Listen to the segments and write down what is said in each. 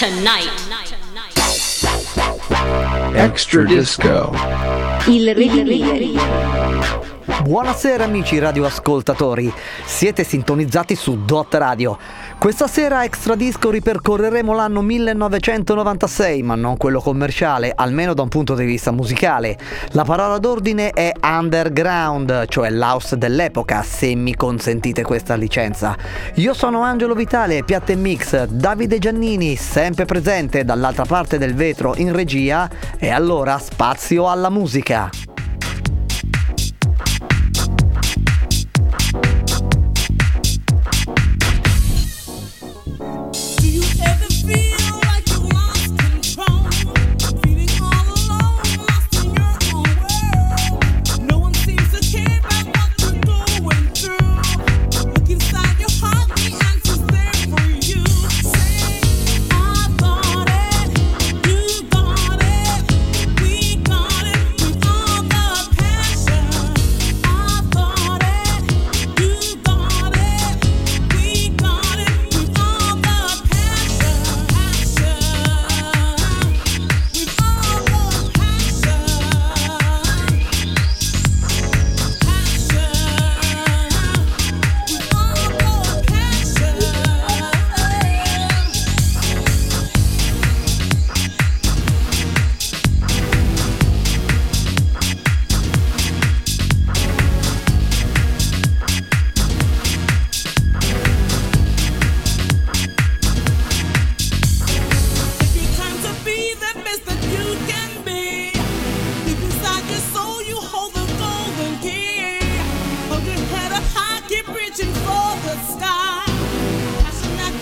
tonight. Extra Disco. Il Revivieri. Buonasera amici radioascoltatori, siete sintonizzati su Dot Radio. Questa sera a Extra Disco ripercorreremo l'anno 1996, ma non quello commerciale, almeno da un punto di vista musicale. La parola d'ordine è underground, cioè l'house dell'epoca, se mi consentite questa licenza. Io sono Angelo Vitale, Piatte Mix, Davide Giannini, sempre presente dall'altra parte del vetro in regia, e allora spazio alla musica.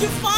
find.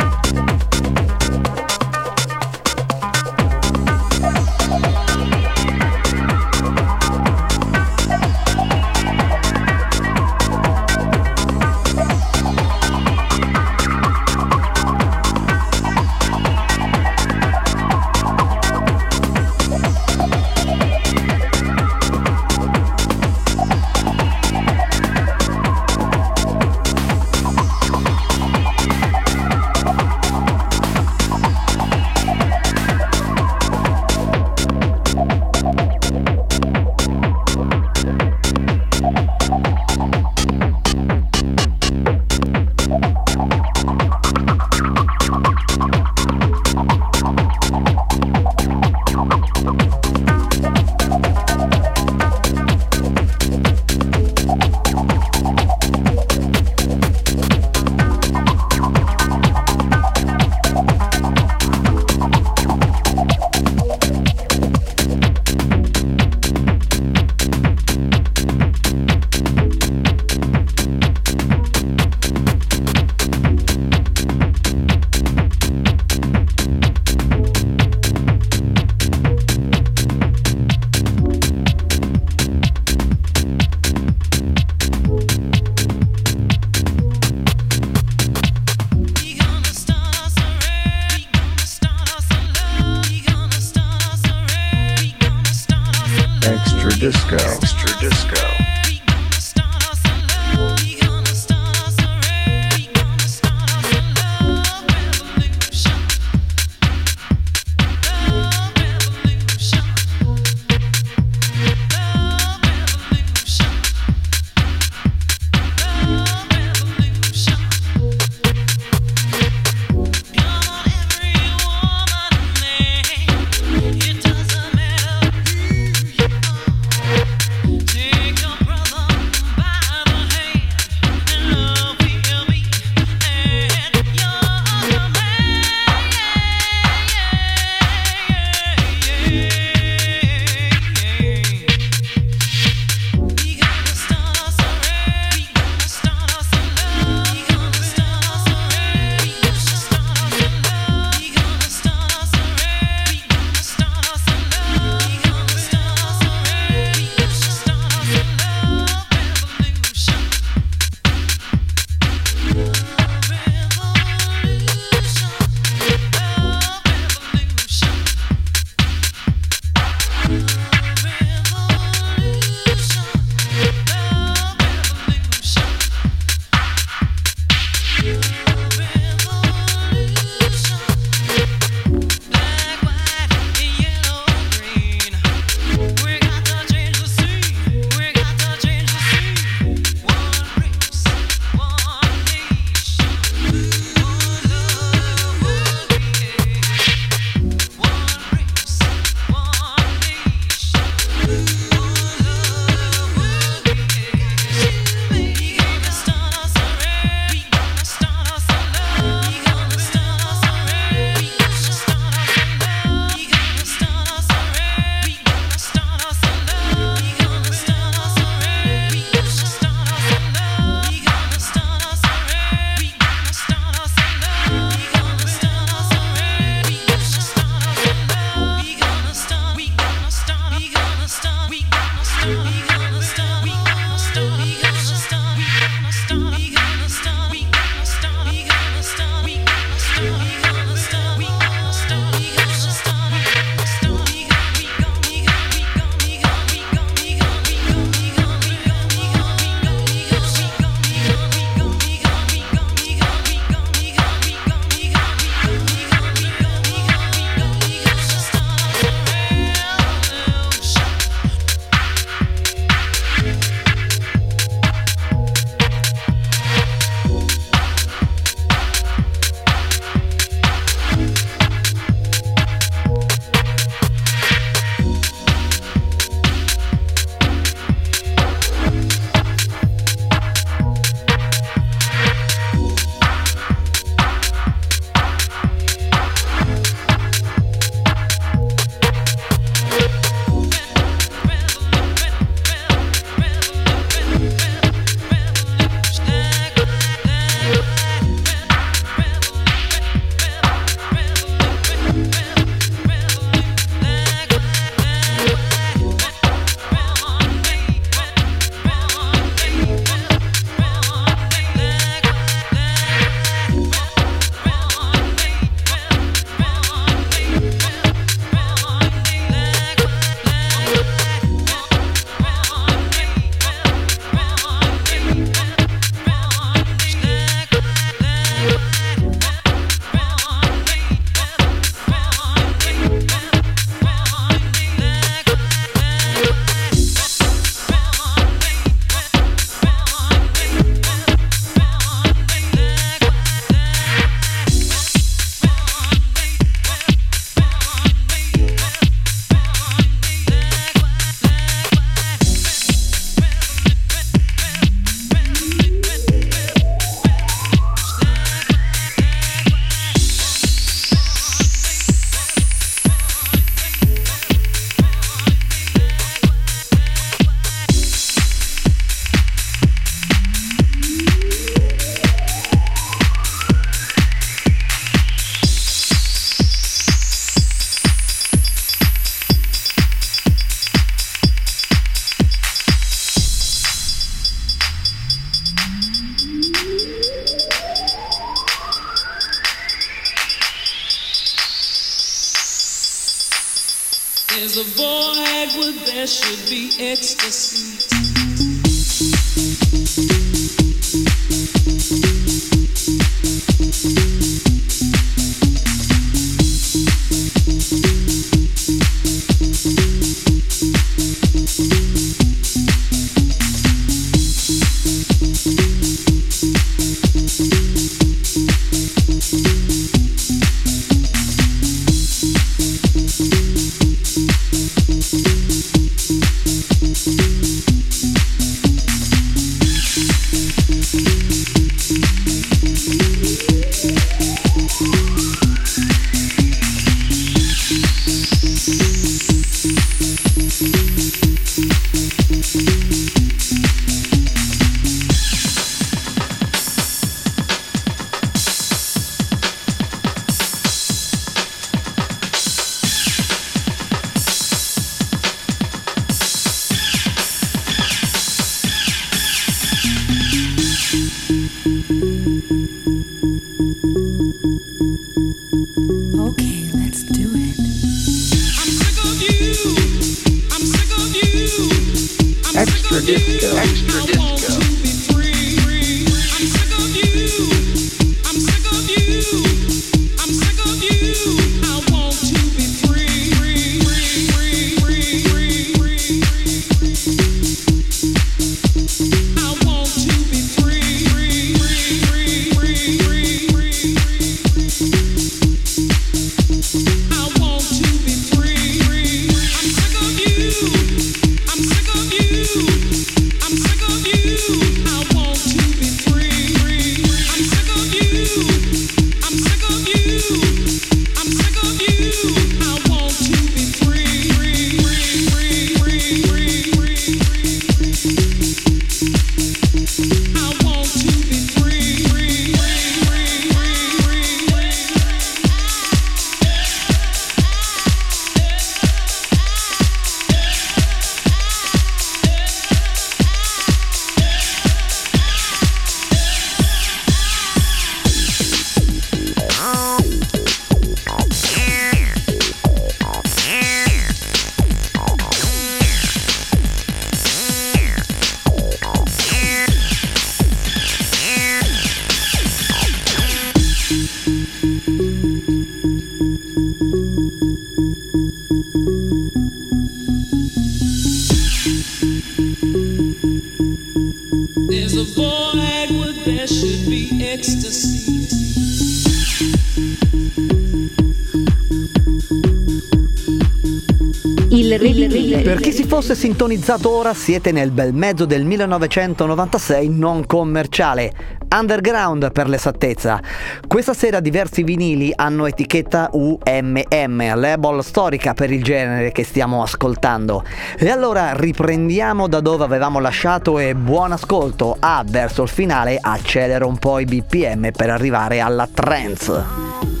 fosse sintonizzato ora siete nel bel mezzo del 1996 non commerciale, underground per l'esattezza. Questa sera diversi vinili hanno etichetta UMM, label storica per il genere che stiamo ascoltando. E allora riprendiamo da dove avevamo lasciato e buon ascolto. Ah, verso il finale accelero un po' i BPM per arrivare alla trance.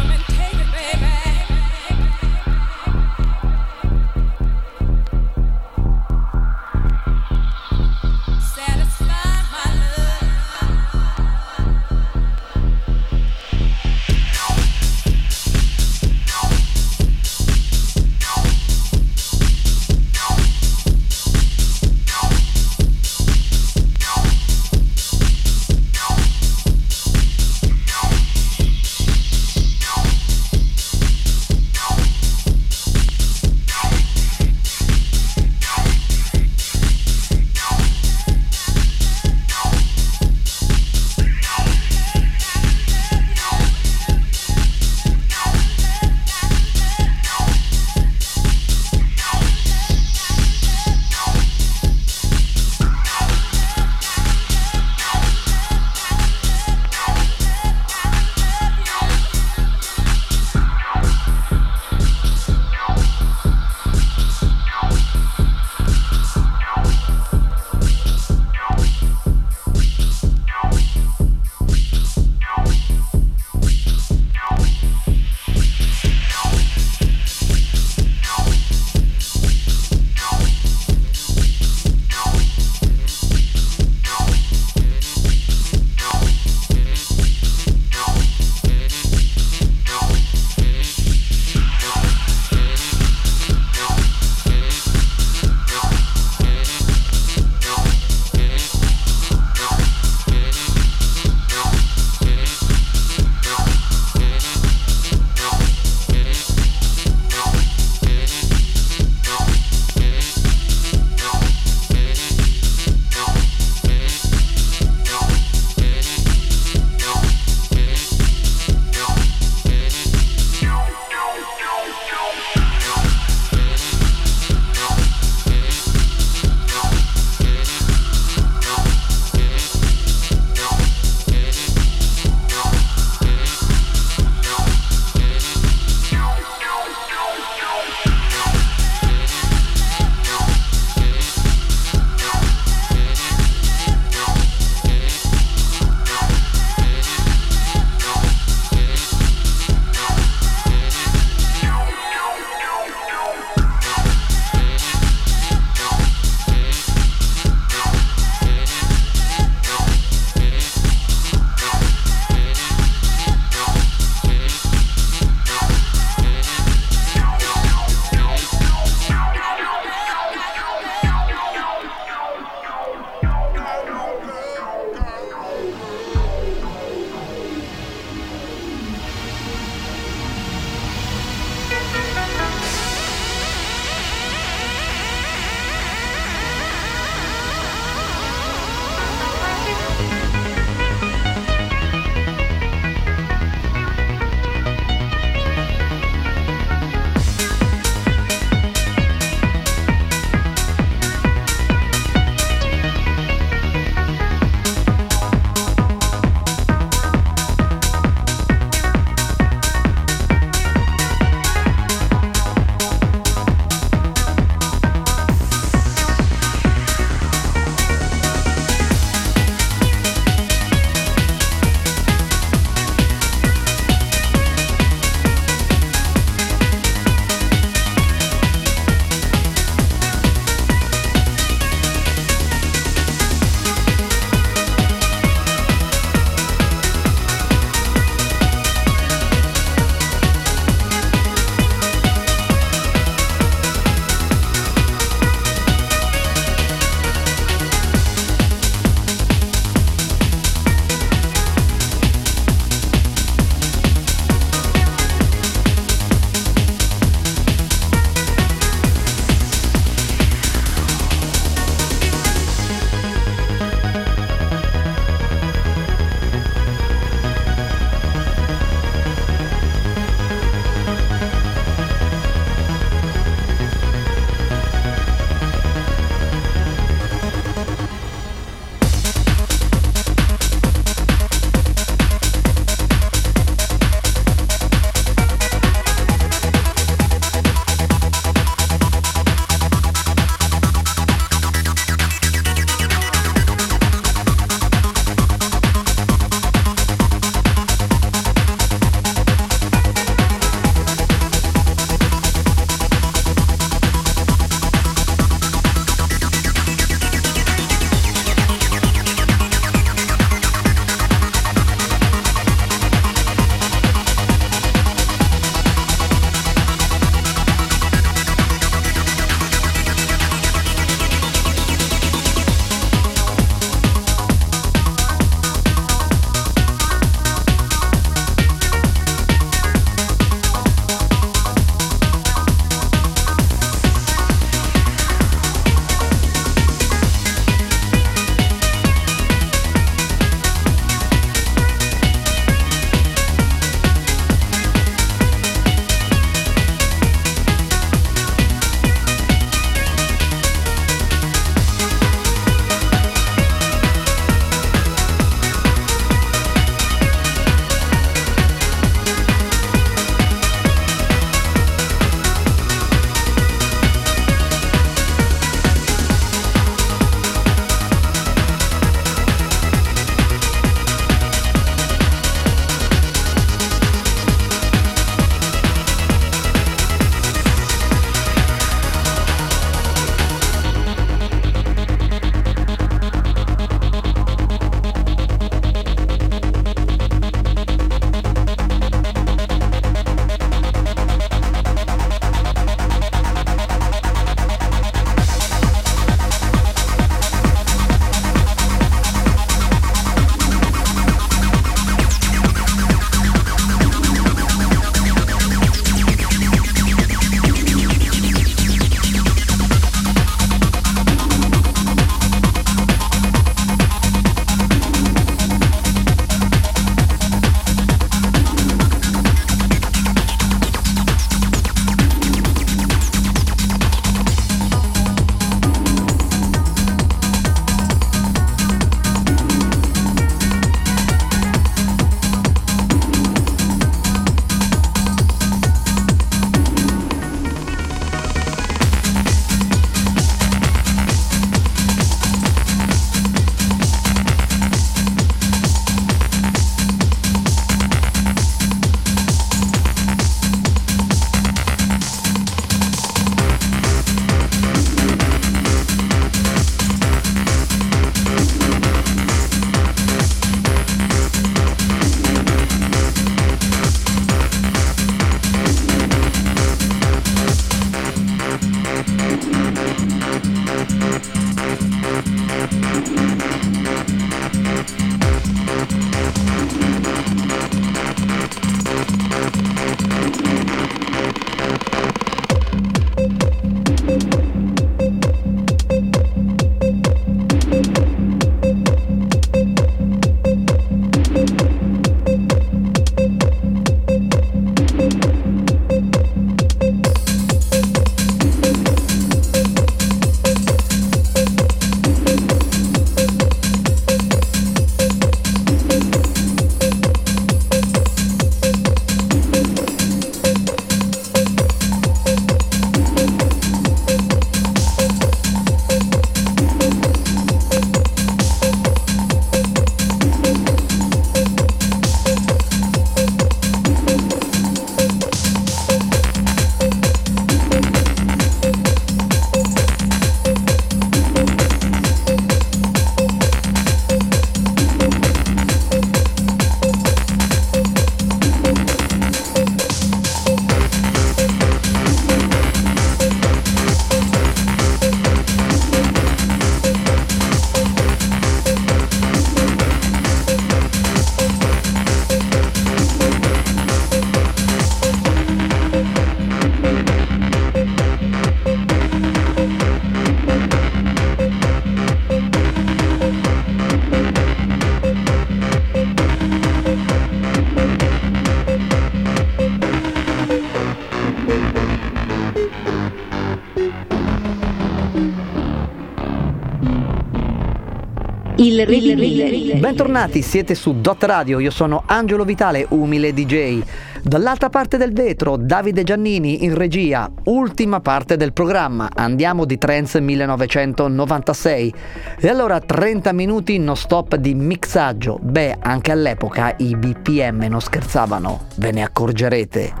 Il Reviver. Bentornati, siete su Dot Radio, io sono Angelo Vitale, umile DJ. Dall'altra parte del vetro, Davide Giannini in regia, ultima parte del programma, andiamo di Trends 1996. E allora 30 minuti non stop di mixaggio, beh anche all'epoca i BPM non scherzavano, ve ne accorgerete.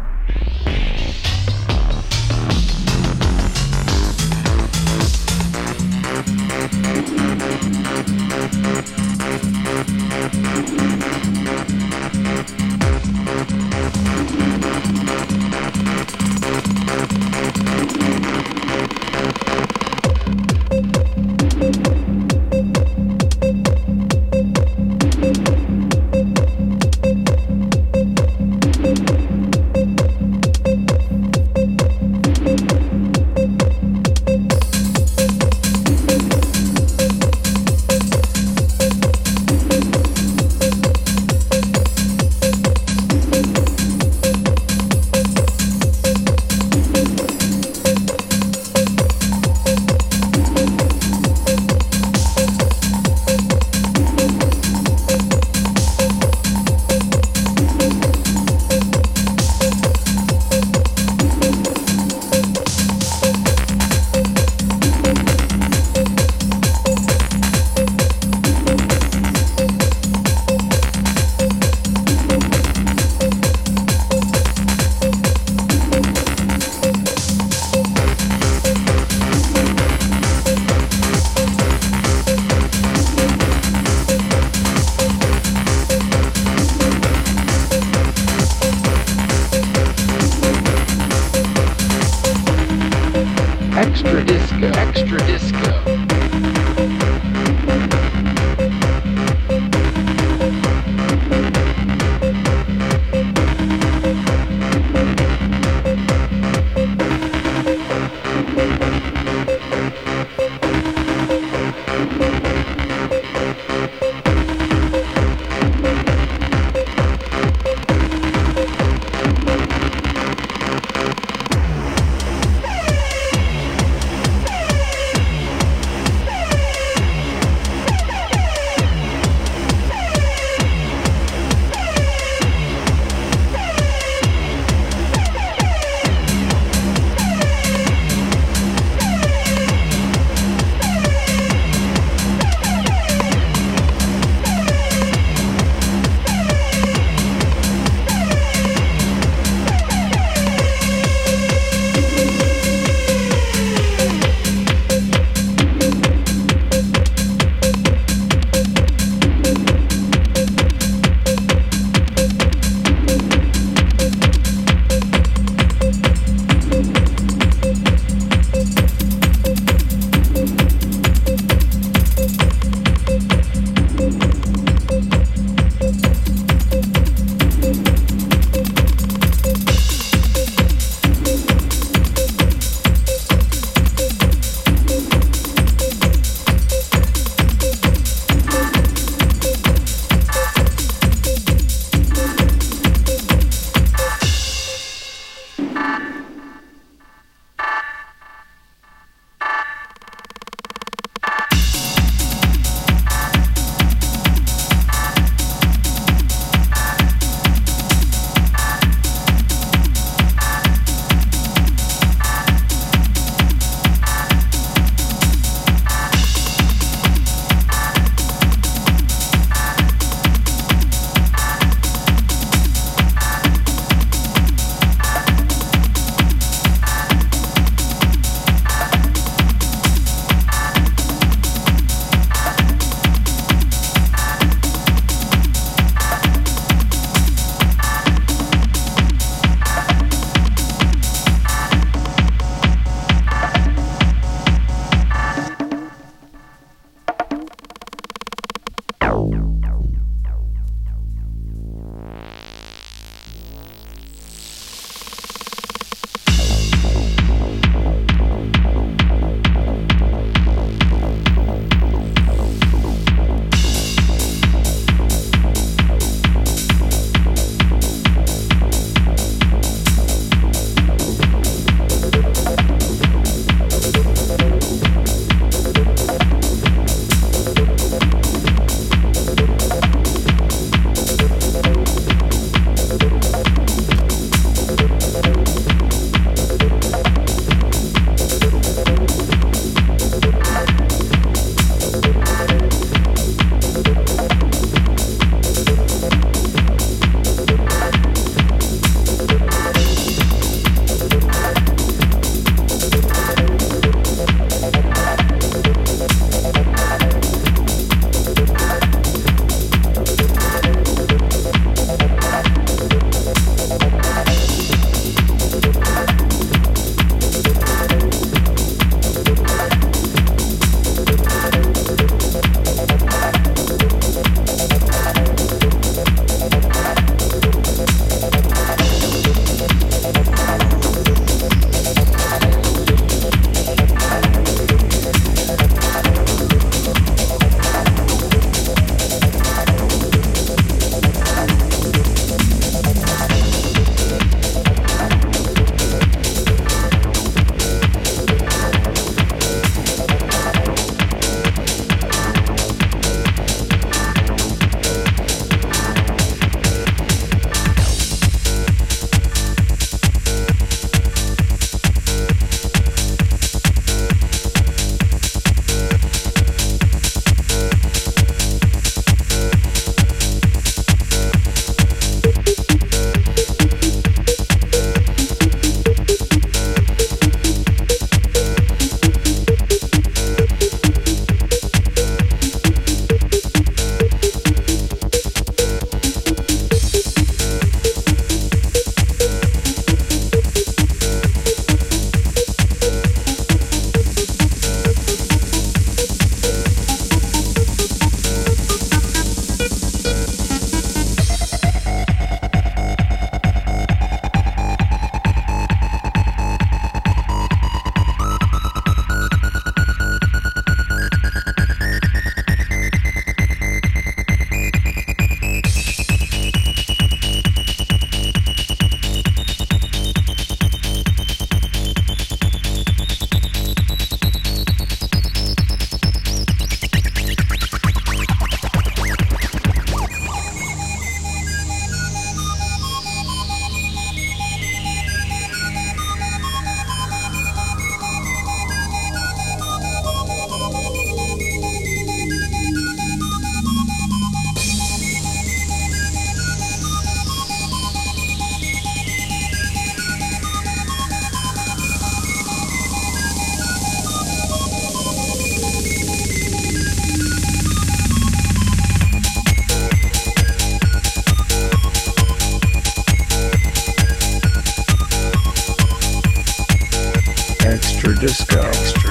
Disco.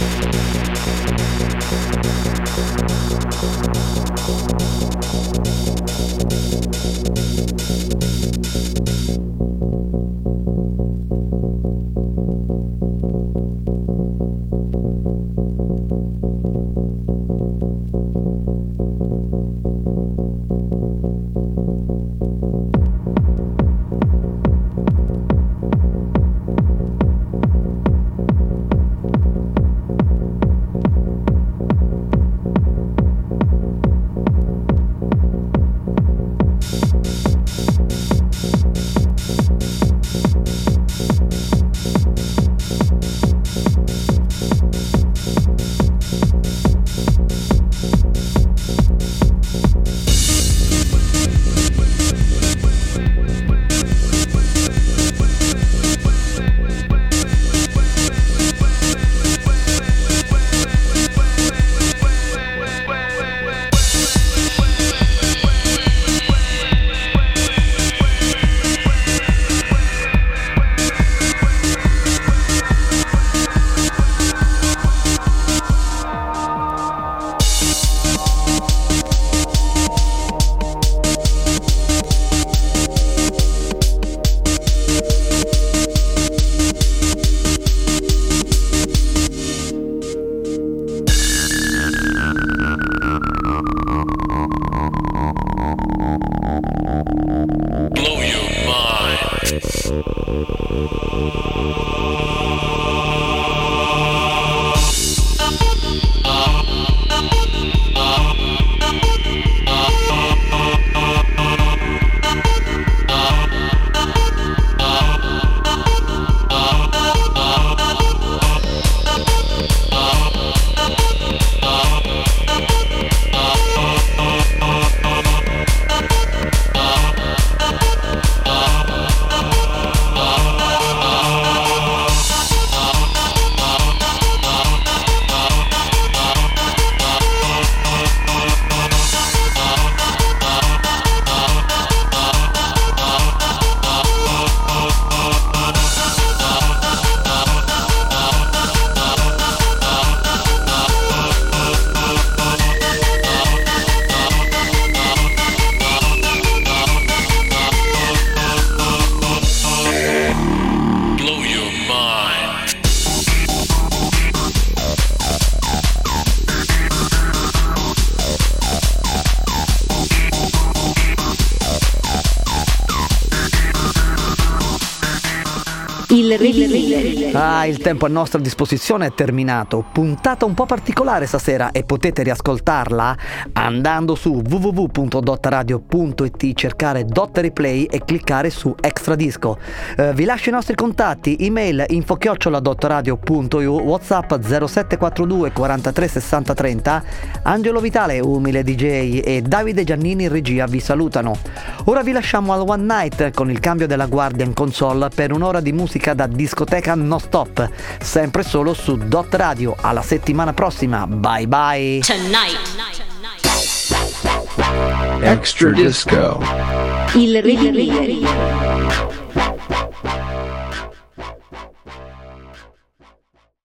Thank you. Il tempo a nostra disposizione è terminato. Puntata un po' particolare stasera e potete riascoltarla andando su www.dottaradio.it, cercare Dot Replay e cliccare su Extra Disco. Eh, vi lascio i nostri contatti, email info-dottoradio.eu, whatsapp 0742 43 60 30, Angelo Vitale, umile DJ e Davide Giannini in regia vi salutano. Ora vi lasciamo al One Night con il cambio della guardia in console per un'ora di musica da discoteca non stop, sempre solo su Dot Radio. Alla settimana prossima, bye bye! Extra disco. Il reviver.